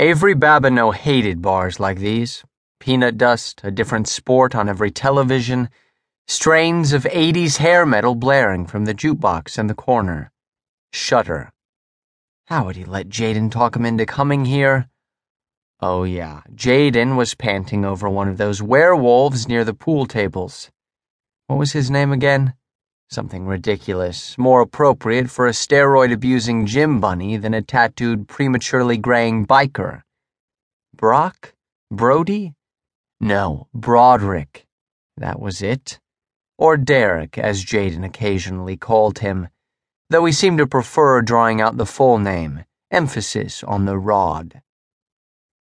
Avery Babineaux hated bars like these. Peanut dust, a different sport on every television, strains of 80s hair metal blaring from the jukebox in the corner. Shudder. How had he let Jaden talk him into coming here? Oh, yeah, Jaden was panting over one of those werewolves near the pool tables. What was his name again? Something ridiculous, more appropriate for a steroid abusing gym bunny than a tattooed, prematurely graying biker. Brock? Brody? No, Broderick. That was it. Or Derek, as Jaden occasionally called him, though he seemed to prefer drawing out the full name, emphasis on the rod.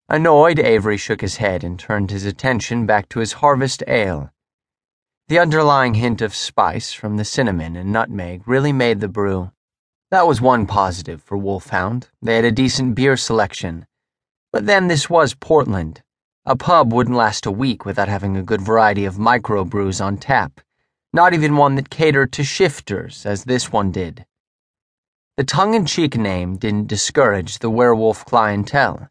Annoyed, Avery shook his head and turned his attention back to his harvest ale. The underlying hint of spice from the cinnamon and nutmeg really made the brew. That was one positive for Wolfhound. They had a decent beer selection. But then this was Portland. A pub wouldn't last a week without having a good variety of microbrews on tap, not even one that catered to shifters, as this one did. The tongue in cheek name didn't discourage the werewolf clientele.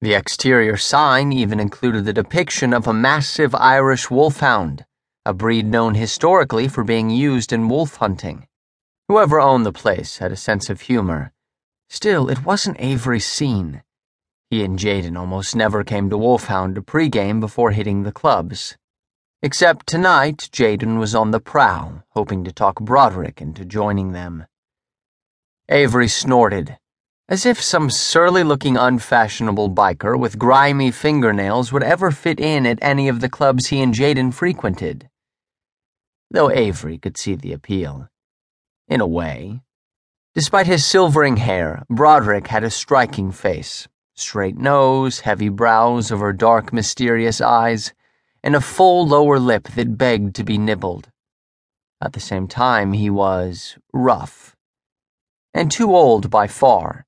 The exterior sign even included the depiction of a massive Irish wolfhound a breed known historically for being used in wolf hunting. Whoever owned the place had a sense of humor. Still, it wasn't Avery's scene. He and Jaden almost never came to Wolfhound to pregame before hitting the clubs. Except tonight, Jaden was on the prowl, hoping to talk Broderick into joining them. Avery snorted, as if some surly looking unfashionable biker with grimy fingernails would ever fit in at any of the clubs he and Jaden frequented though Avery could see the appeal. In a way. Despite his silvering hair, Broderick had a striking face straight nose, heavy brows over dark, mysterious eyes, and a full lower lip that begged to be nibbled. At the same time, he was rough. And too old by far.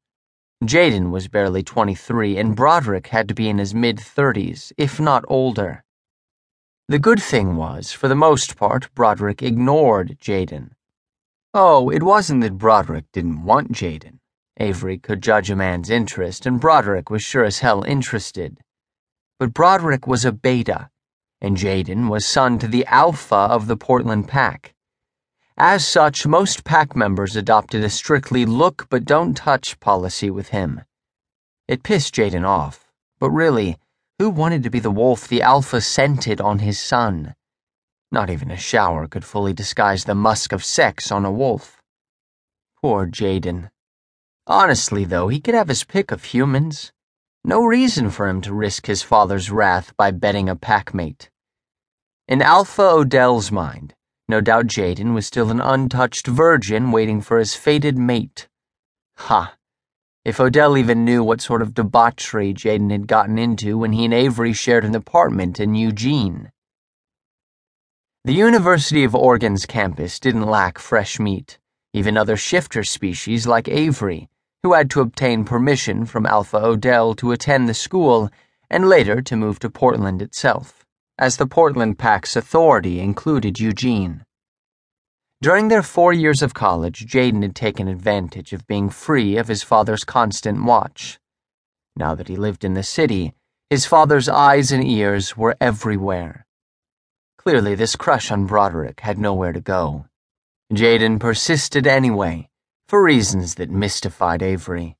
Jaden was barely 23, and Broderick had to be in his mid 30s, if not older. The good thing was, for the most part, Broderick ignored Jaden. Oh, it wasn't that Broderick didn't want Jaden. Avery could judge a man's interest, and Broderick was sure as hell interested. But Broderick was a beta, and Jaden was son to the alpha of the Portland pack. As such, most pack members adopted a strictly look but don't touch policy with him. It pissed Jaden off, but really, who wanted to be the wolf the alpha scented on his son? Not even a shower could fully disguise the musk of sex on a wolf. Poor Jaden. Honestly, though, he could have his pick of humans. No reason for him to risk his father's wrath by betting a packmate. In Alpha Odell's mind, no doubt Jaden was still an untouched virgin waiting for his fated mate. Ha! If Odell even knew what sort of debauchery Jaden had gotten into when he and Avery shared an apartment in Eugene. The University of Oregon's campus didn't lack fresh meat, even other shifter species like Avery, who had to obtain permission from Alpha Odell to attend the school and later to move to Portland itself, as the Portland Pack's authority included Eugene. During their four years of college, Jaden had taken advantage of being free of his father's constant watch. Now that he lived in the city, his father's eyes and ears were everywhere. Clearly, this crush on Broderick had nowhere to go. Jaden persisted anyway, for reasons that mystified Avery.